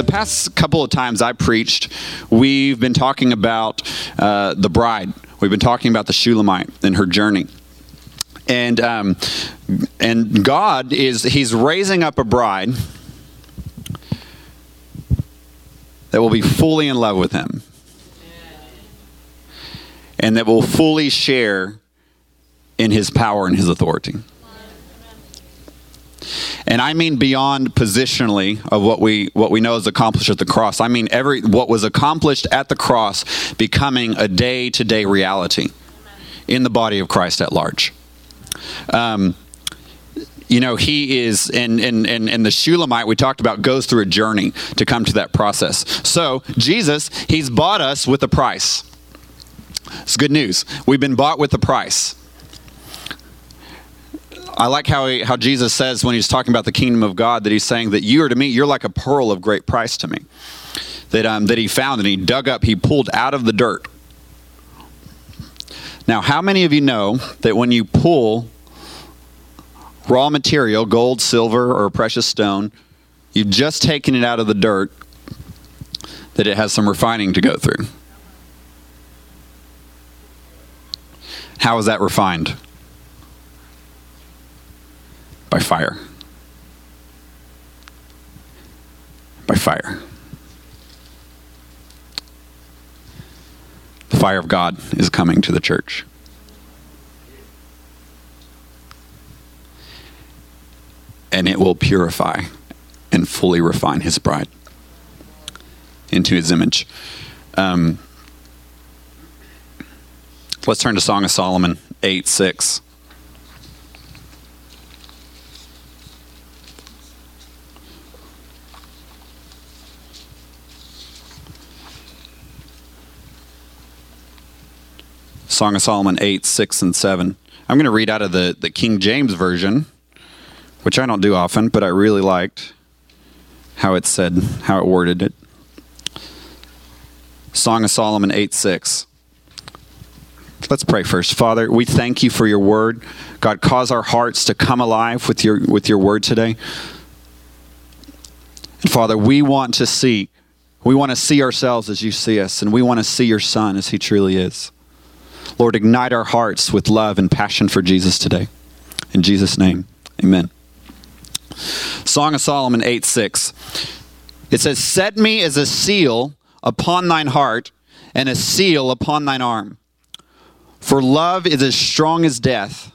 the past couple of times I preached, we've been talking about uh, the bride. We've been talking about the Shulamite and her journey. And, um, and God is, He's raising up a bride that will be fully in love with Him and that will fully share in His power and His authority. And I mean beyond positionally of what we what we know is accomplished at the cross. I mean every what was accomplished at the cross becoming a day-to-day reality in the body of Christ at large. Um, you know, he is, and, and, and, and the Shulamite we talked about goes through a journey to come to that process. So, Jesus, he's bought us with a price. It's good news. We've been bought with a price. I like how, he, how Jesus says when he's talking about the kingdom of God that he's saying that you are to me, you're like a pearl of great price to me. That, um, that he found and he dug up, he pulled out of the dirt. Now, how many of you know that when you pull raw material, gold, silver, or a precious stone, you've just taken it out of the dirt, that it has some refining to go through? How is that refined? By fire. By fire. The fire of God is coming to the church. And it will purify and fully refine his bride into his image. Um, let's turn to Song of Solomon 8 6. Song of Solomon 8, 6, and 7. I'm going to read out of the, the King James Version, which I don't do often, but I really liked how it said, how it worded it. Song of Solomon 8, 6. Let's pray first. Father, we thank you for your word. God, cause our hearts to come alive with your, with your word today. And Father, we want to see, we want to see ourselves as you see us, and we want to see your son as he truly is. Lord, ignite our hearts with love and passion for Jesus today. In Jesus' name, amen. Song of Solomon 8 6. It says, Set me as a seal upon thine heart, and a seal upon thine arm. For love is as strong as death,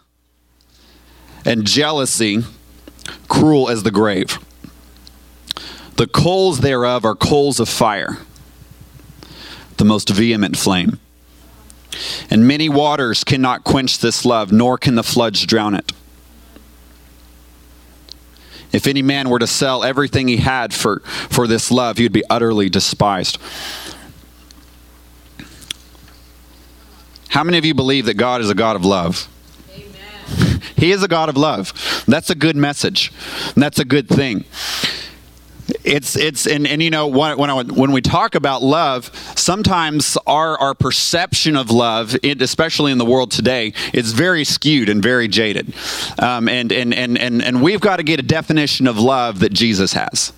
and jealousy cruel as the grave. The coals thereof are coals of fire, the most vehement flame. And many waters cannot quench this love, nor can the floods drown it. If any man were to sell everything he had for, for this love, he would be utterly despised. How many of you believe that God is a God of love? Amen. He is a God of love. That's a good message. That's a good thing it's it's and, and you know when when, I, when we talk about love sometimes our our perception of love it, especially in the world today is very skewed and very jaded. Um, and, and and and and we've got to get a definition of love that jesus has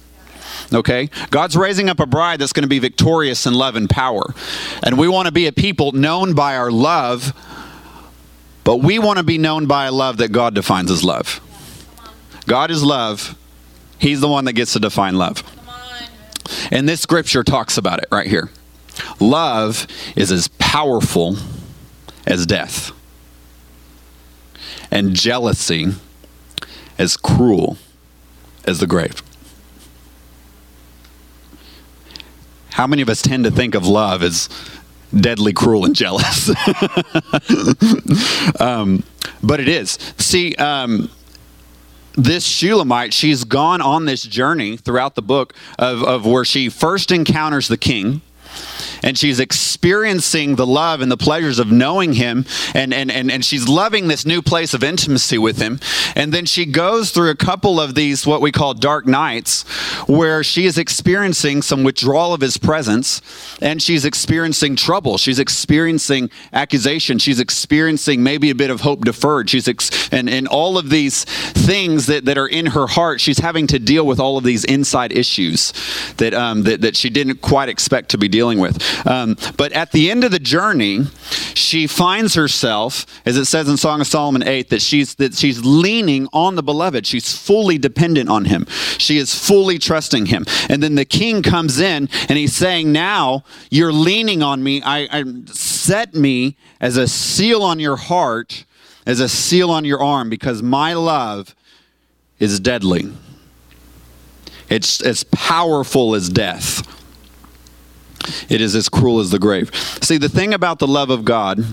okay? God's raising up a bride that's going to be victorious in love and power. And we want to be a people known by our love but we want to be known by a love that god defines as love. God is love. He's the one that gets to define love. And this scripture talks about it right here. Love is as powerful as death, and jealousy as cruel as the grave. How many of us tend to think of love as deadly cruel and jealous? um, but it is. See, um, this Shulamite, she's gone on this journey throughout the book of, of where she first encounters the king. And she's experiencing the love and the pleasures of knowing him and, and, and, and she's loving this new place of intimacy with him. And then she goes through a couple of these what we call dark nights where she is experiencing some withdrawal of his presence and she's experiencing trouble. She's experiencing accusation. She's experiencing maybe a bit of hope deferred. She's ex- and, and all of these things that, that are in her heart she's having to deal with all of these inside issues that, um, that, that she didn't quite expect to be dealing with um, but at the end of the journey, she finds herself, as it says in Song of Solomon 8, that she's, that she's leaning on the beloved. She's fully dependent on him. She is fully trusting him. And then the king comes in and he's saying, Now you're leaning on me. I, I set me as a seal on your heart, as a seal on your arm, because my love is deadly. It's as powerful as death. It is as cruel as the grave. See, the thing about the love of God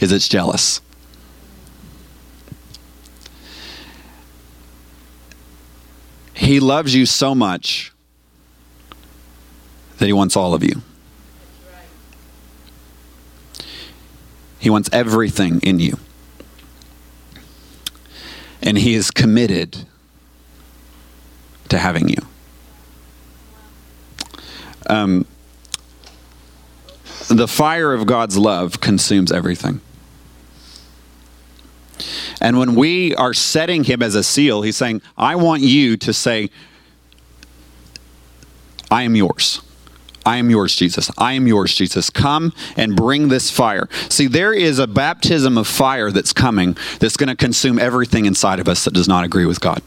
is it's jealous. He loves you so much that he wants all of you. He wants everything in you. And he is committed to having you. Um, the fire of God's love consumes everything. And when we are setting him as a seal, he's saying, I want you to say, I am yours. I am yours, Jesus. I am yours, Jesus. Come and bring this fire. See, there is a baptism of fire that's coming that's going to consume everything inside of us that does not agree with God.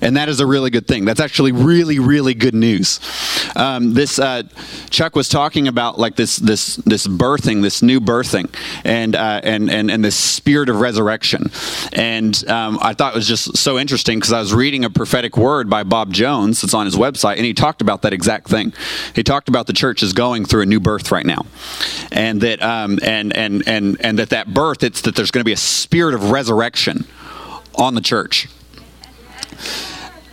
And that is a really good thing. That's actually really, really good news. Um, this uh, Chuck was talking about like this, this, this birthing, this new birthing, and uh, and and and this spirit of resurrection. And um, I thought it was just so interesting because I was reading a prophetic word by Bob Jones. that's on his website, and he talked about that exact thing. He talked about the church is going through a new birth right now, and that um, and and and and that that birth, it's that there's going to be a spirit of resurrection on the church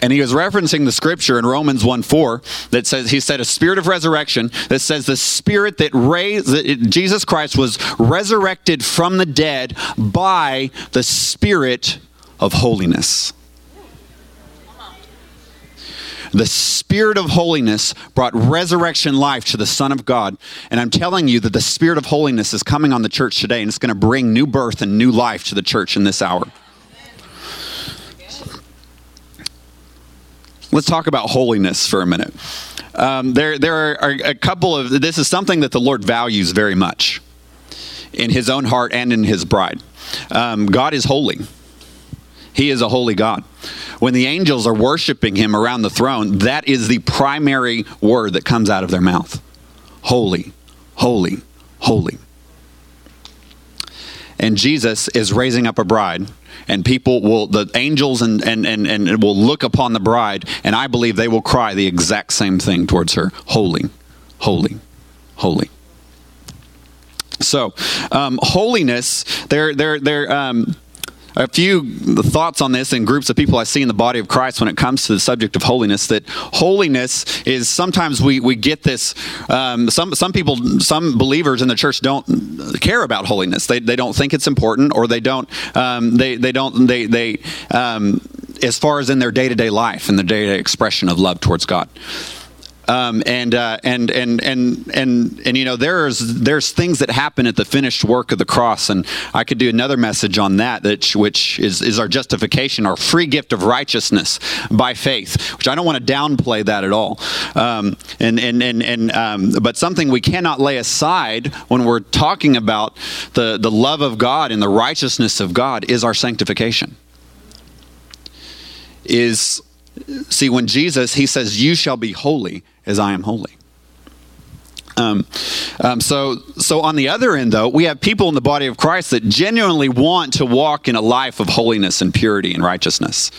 and he was referencing the scripture in Romans 1 4 that says, he said, a spirit of resurrection that says the spirit that raised, that Jesus Christ was resurrected from the dead by the spirit of holiness. The Spirit of holiness brought resurrection life to the Son of God. And I'm telling you that the Spirit of holiness is coming on the church today, and it's going to bring new birth and new life to the church in this hour. Let's talk about holiness for a minute. Um, there, there are a couple of, this is something that the Lord values very much in his own heart and in his bride. Um, God is holy. He is a holy God. When the angels are worshiping him around the throne, that is the primary word that comes out of their mouth holy, holy, holy. And Jesus is raising up a bride and people will the angels and, and and and will look upon the bride and i believe they will cry the exact same thing towards her. Holy holy holy. So um, holiness there there they're um, a few thoughts on this in groups of people I see in the body of Christ when it comes to the subject of holiness. That holiness is sometimes we, we get this. Um, some some people, some believers in the church don't care about holiness. They, they don't think it's important, or they don't um, they they don't they they um, as far as in their day to day life and their day to day expression of love towards God. Um, and, uh, and and and and and you know there's there's things that happen at the finished work of the cross, and I could do another message on that, that which is is our justification, our free gift of righteousness by faith. Which I don't want to downplay that at all, um, and and and and um, but something we cannot lay aside when we're talking about the the love of God and the righteousness of God is our sanctification. Is see when Jesus he says, "You shall be holy." as I am holy. Um, um, so, so on the other end, though, we have people in the body of Christ that genuinely want to walk in a life of holiness and purity and righteousness,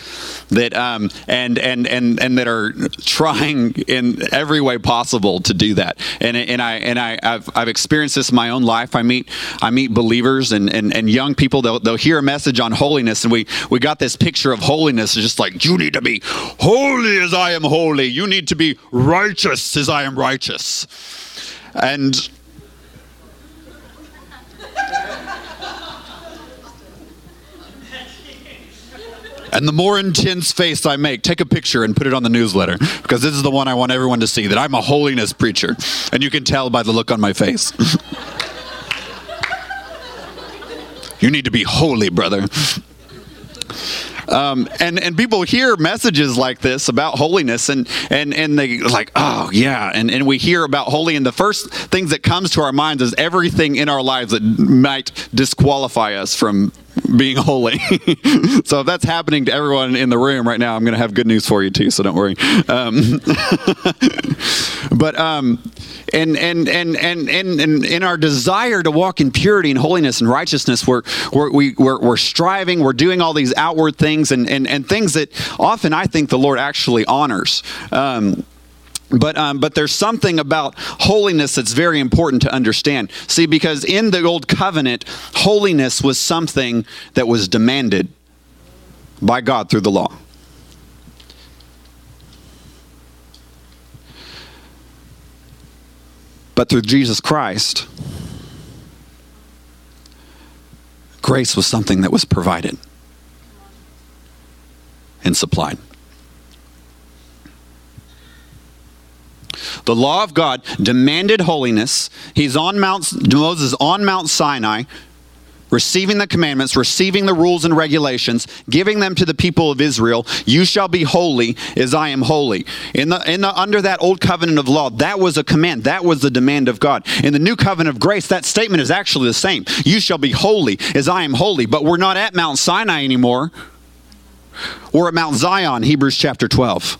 that um, and and and and that are trying in every way possible to do that. And and I and I I've, I've experienced this in my own life. I meet I meet believers and and, and young people. They'll they'll hear a message on holiness, and we we got this picture of holiness, just like you need to be holy as I am holy. You need to be righteous as I am righteous. And And the more intense face I make, take a picture and put it on the newsletter because this is the one I want everyone to see that I'm a holiness preacher. And you can tell by the look on my face. you need to be holy, brother. Um, and and people hear messages like this about holiness, and and and they like, oh yeah, and and we hear about holy, and the first things that comes to our minds is everything in our lives that might disqualify us from being holy. so if that's happening to everyone in the room right now, I'm going to have good news for you too. So don't worry. Um, but um, and and and and and in our desire to walk in purity and holiness and righteousness, we're we're we, we're, we're striving. We're doing all these outward things and and and things that often I think the Lord actually honors. Um, but um, but there's something about holiness that's very important to understand. See, because in the old covenant, holiness was something that was demanded by God through the law. But through Jesus Christ, grace was something that was provided and supplied. The law of God demanded holiness. He's on Mount Moses on Mount Sinai, receiving the commandments, receiving the rules and regulations, giving them to the people of Israel. You shall be holy as I am holy. In the, in the under that old covenant of law, that was a command. That was the demand of God. In the new covenant of grace, that statement is actually the same. You shall be holy as I am holy. But we're not at Mount Sinai anymore. We're at Mount Zion, Hebrews chapter 12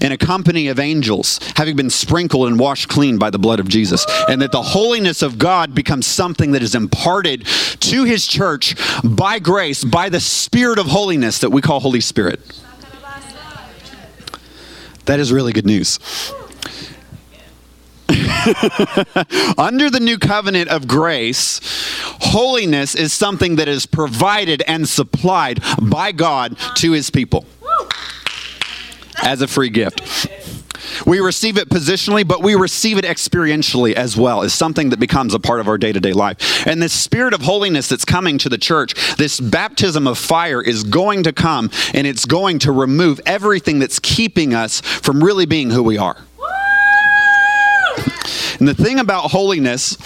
in a company of angels, having been sprinkled and washed clean by the blood of Jesus. And that the holiness of God becomes something that is imparted to his church by grace, by the Spirit of holiness that we call Holy Spirit. That is really good news. Under the new covenant of grace, holiness is something that is provided and supplied by God to his people as a free gift. We receive it positionally, but we receive it experientially as well as something that becomes a part of our day to day life. And this spirit of holiness that's coming to the church, this baptism of fire is going to come and it's going to remove everything that's keeping us from really being who we are. And the thing about holiness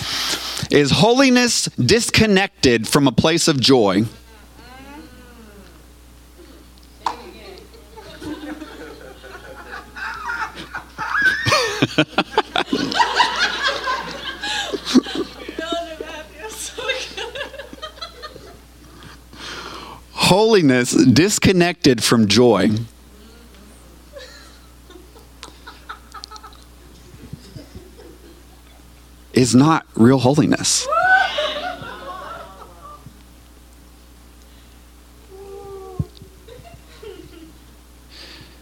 is holiness disconnected from a place of joy Holiness disconnected from joy. Is not real holiness.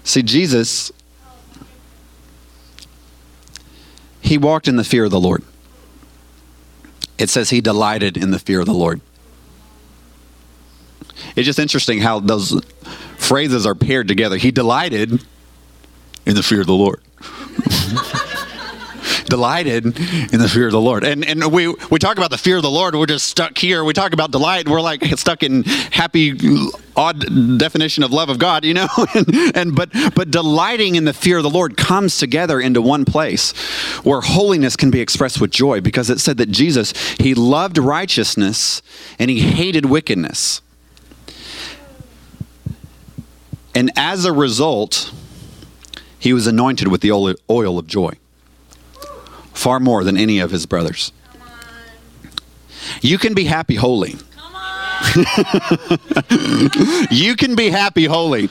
See, Jesus He walked in the fear of the Lord. It says he delighted in the fear of the Lord. It's just interesting how those phrases are paired together. He delighted in the fear of the Lord. delighted in the fear of the Lord. And and we we talk about the fear of the Lord, we're just stuck here. We talk about delight, we're like stuck in happy odd definition of love of God, you know? and, and but but delighting in the fear of the Lord comes together into one place where holiness can be expressed with joy because it said that Jesus, he loved righteousness and he hated wickedness. And as a result, he was anointed with the oil of joy far more than any of his brothers. You can be happy holy. you can be happy holy.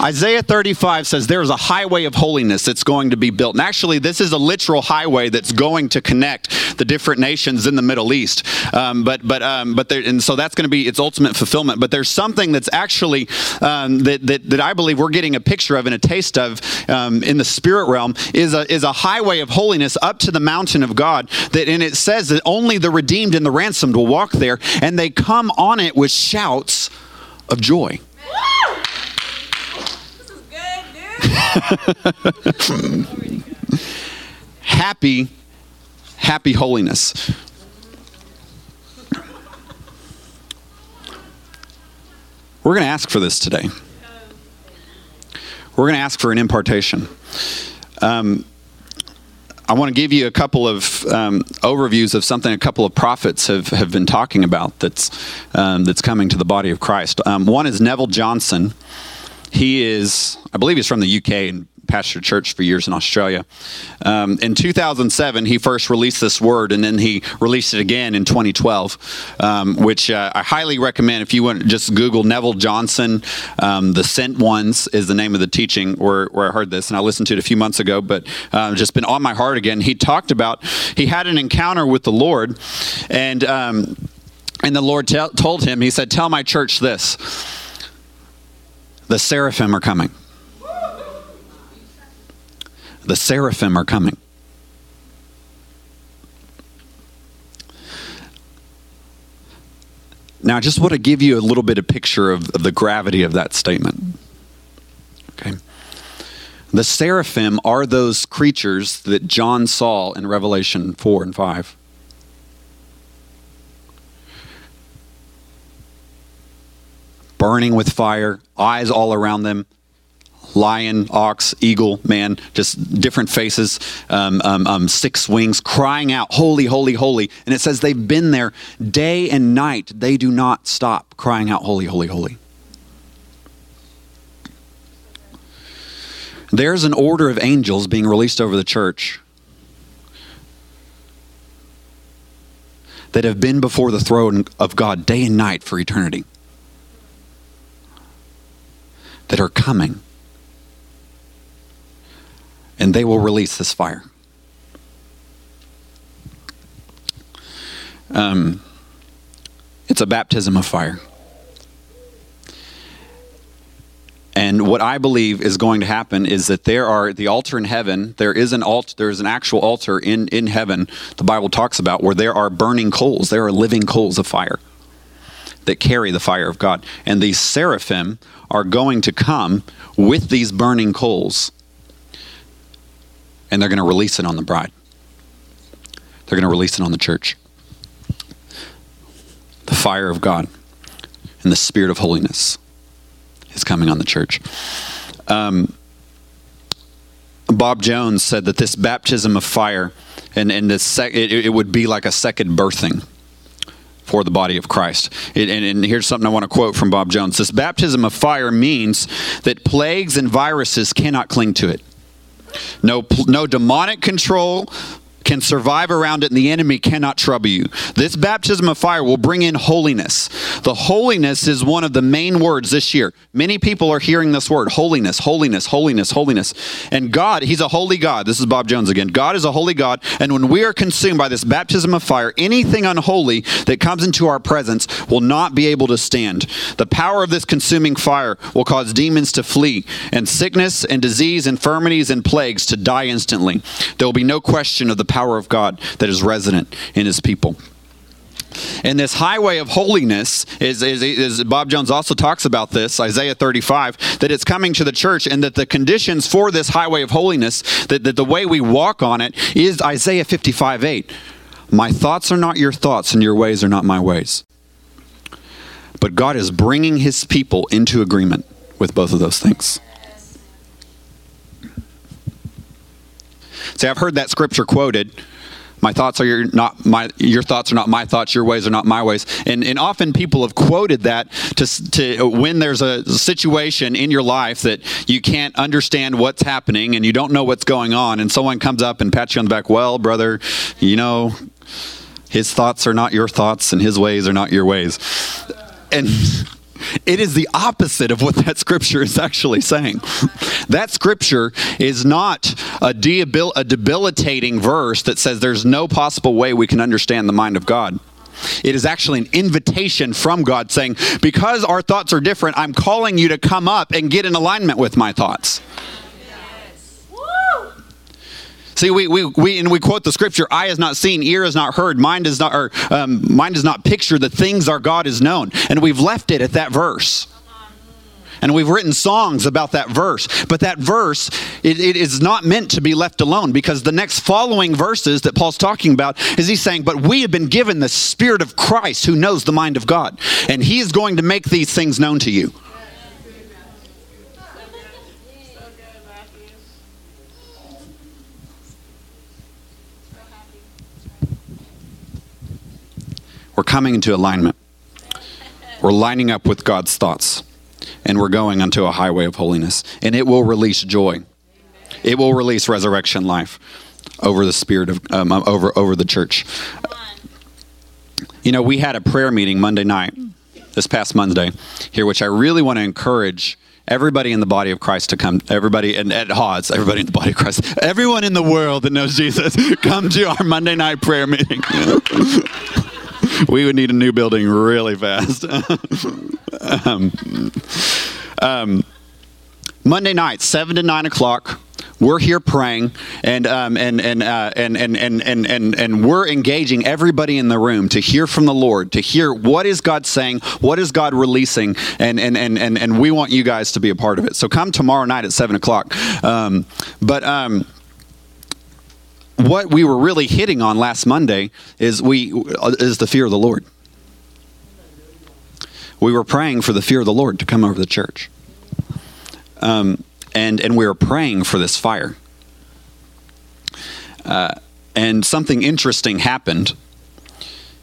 Isaiah 35 says there's a highway of holiness that's going to be built. And actually, this is a literal highway that's going to connect the different nations in the Middle East. Um, but but um, but there, and so that's going to be its ultimate fulfillment. But there's something that's actually um, that, that that I believe we're getting a picture of and a taste of um, in the spirit realm is a is a highway of holiness up to the mountain of God. That and it says that only the redeemed and the ransomed will walk there, and they come on it with shouts of joy. happy, happy holiness. We're going to ask for this today. We're going to ask for an impartation. Um, I want to give you a couple of um, overviews of something a couple of prophets have, have been talking about that's, um, that's coming to the body of Christ. Um, one is Neville Johnson. He is, I believe he's from the UK and pastored church for years in Australia. Um, in 2007, he first released this word, and then he released it again in 2012, um, which uh, I highly recommend. If you want, just Google Neville Johnson, um, "The Sent Ones" is the name of the teaching where, where I heard this, and I listened to it a few months ago, but uh, just been on my heart again. He talked about he had an encounter with the Lord, and um, and the Lord t- told him, He said, "Tell my church this." The seraphim are coming. The seraphim are coming. Now, I just want to give you a little bit of picture of, of the gravity of that statement. Okay. The seraphim are those creatures that John saw in Revelation 4 and 5. Burning with fire, eyes all around them, lion, ox, eagle, man, just different faces, um, um, um, six wings, crying out, Holy, holy, holy. And it says they've been there day and night. They do not stop crying out, Holy, holy, holy. There's an order of angels being released over the church that have been before the throne of God day and night for eternity that are coming. And they will release this fire. Um, it's a baptism of fire. And what I believe is going to happen is that there are the altar in heaven. There is an altar. There is an actual altar in in heaven. The Bible talks about where there are burning coals. There are living coals of fire that carry the fire of God. And these seraphim are going to come with these burning coals and they're going to release it on the bride. They're going to release it on the church. The fire of God and the spirit of holiness is coming on the church. Um, Bob Jones said that this baptism of fire and, and this sec- it, it would be like a second birthing for the body of Christ. It, and, and here's something I want to quote from Bob Jones. This baptism of fire means that plagues and viruses cannot cling to it. No, no demonic control, can survive around it and the enemy cannot trouble you. This baptism of fire will bring in holiness. The holiness is one of the main words this year. Many people are hearing this word holiness, holiness, holiness, holiness. And God, He's a holy God. This is Bob Jones again. God is a holy God. And when we are consumed by this baptism of fire, anything unholy that comes into our presence will not be able to stand. The power of this consuming fire will cause demons to flee, and sickness and disease, infirmities and plagues to die instantly. There will be no question of the power of God that is resident in his people. And this highway of holiness is, is, is, Bob Jones also talks about this, Isaiah 35, that it's coming to the church and that the conditions for this highway of holiness, that, that the way we walk on it is Isaiah 55 8. My thoughts are not your thoughts, and your ways are not my ways. But God is bringing his people into agreement with both of those things. See, I've heard that scripture quoted. My thoughts are your not my your thoughts are not my thoughts. Your ways are not my ways. And and often people have quoted that to to when there's a situation in your life that you can't understand what's happening and you don't know what's going on, and someone comes up and pats you on the back. Well, brother, you know, his thoughts are not your thoughts, and his ways are not your ways. And It is the opposite of what that scripture is actually saying. That scripture is not a, debil- a debilitating verse that says there's no possible way we can understand the mind of God. It is actually an invitation from God saying, Because our thoughts are different, I'm calling you to come up and get in alignment with my thoughts. See, we, we, we, and we quote the scripture, eye has not seen, ear has not heard, mind does not, or, um, mind does not picture the things our God is known. And we've left it at that verse. And we've written songs about that verse. But that verse, it, it is not meant to be left alone because the next following verses that Paul's talking about is he's saying, But we have been given the Spirit of Christ who knows the mind of God. And he is going to make these things known to you. We're coming into alignment. We're lining up with God's thoughts. And we're going onto a highway of holiness. And it will release joy. It will release resurrection life over the spirit of um, over over the church. You know, we had a prayer meeting Monday night, this past Monday, here, which I really want to encourage everybody in the body of Christ to come. Everybody and at Hawes, everybody in the body of Christ, everyone in the world that knows Jesus, come to our Monday night prayer meeting. we would need a new building really fast. um, um, Monday night, seven to nine o'clock. We're here praying, and um, and and, uh, and and and and and and we're engaging everybody in the room to hear from the Lord, to hear what is God saying, what is God releasing, and and and and, and we want you guys to be a part of it. So come tomorrow night at seven o'clock. Um, but um, what we were really hitting on last Monday is we is the fear of the Lord. We were praying for the fear of the Lord to come over the church. Um, and and we were praying for this fire. Uh, and something interesting happened.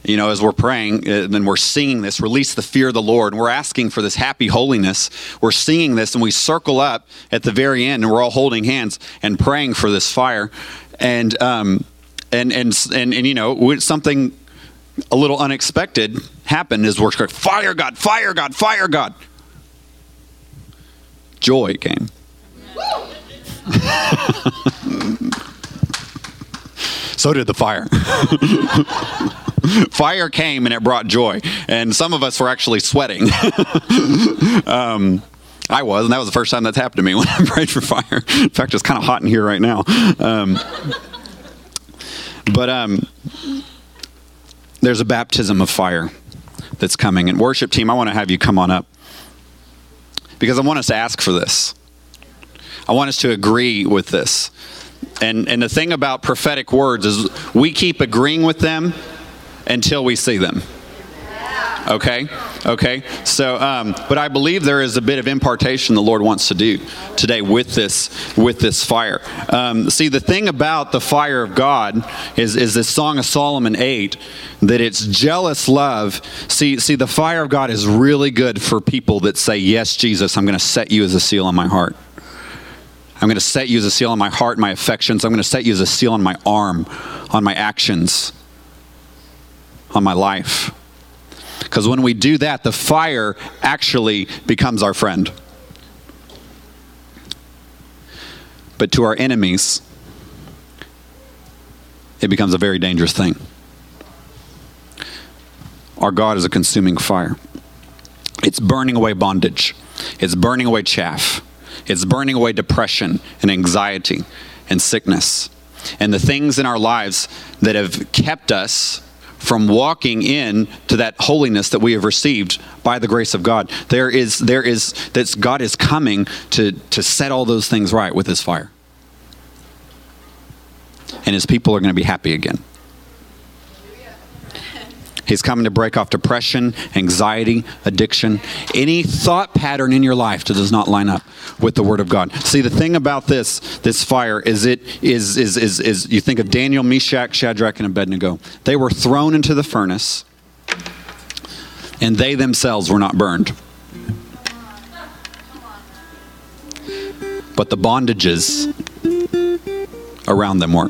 You know, as we're praying, uh, and then we're singing this, release the fear of the Lord, and we're asking for this happy holiness. We're singing this, and we circle up at the very end, and we're all holding hands and praying for this fire. And um, and and and, and you know, something a little unexpected happened. Is we're going, fire God, fire God, fire God. Joy came. so did the fire. fire came and it brought joy. And some of us were actually sweating. um, I was, and that was the first time that's happened to me when I prayed for fire. In fact, it's kind of hot in here right now. Um, but um, there's a baptism of fire that's coming. And worship team, I want to have you come on up because I want us to ask for this. I want us to agree with this. And, and the thing about prophetic words is we keep agreeing with them until we see them. Okay? Okay? So, um, but I believe there is a bit of impartation the Lord wants to do today with this, with this fire. Um, see, the thing about the fire of God is, is this Song of Solomon 8, that it's jealous love. See, see, the fire of God is really good for people that say, Yes, Jesus, I'm going to set you as a seal on my heart. I'm going to set you as a seal on my heart, my affections. I'm going to set you as a seal on my arm, on my actions, on my life. Because when we do that, the fire actually becomes our friend. But to our enemies, it becomes a very dangerous thing. Our God is a consuming fire. It's burning away bondage. It's burning away chaff. It's burning away depression and anxiety and sickness. And the things in our lives that have kept us from walking in to that holiness that we have received by the grace of God. There is there is that God is coming to to set all those things right with his fire. And his people are going to be happy again. He's coming to break off depression, anxiety, addiction, any thought pattern in your life that does not line up with the Word of God. See, the thing about this this fire is it is is is is you think of Daniel, Meshach, Shadrach, and Abednego. They were thrown into the furnace, and they themselves were not burned. But the bondages around them were.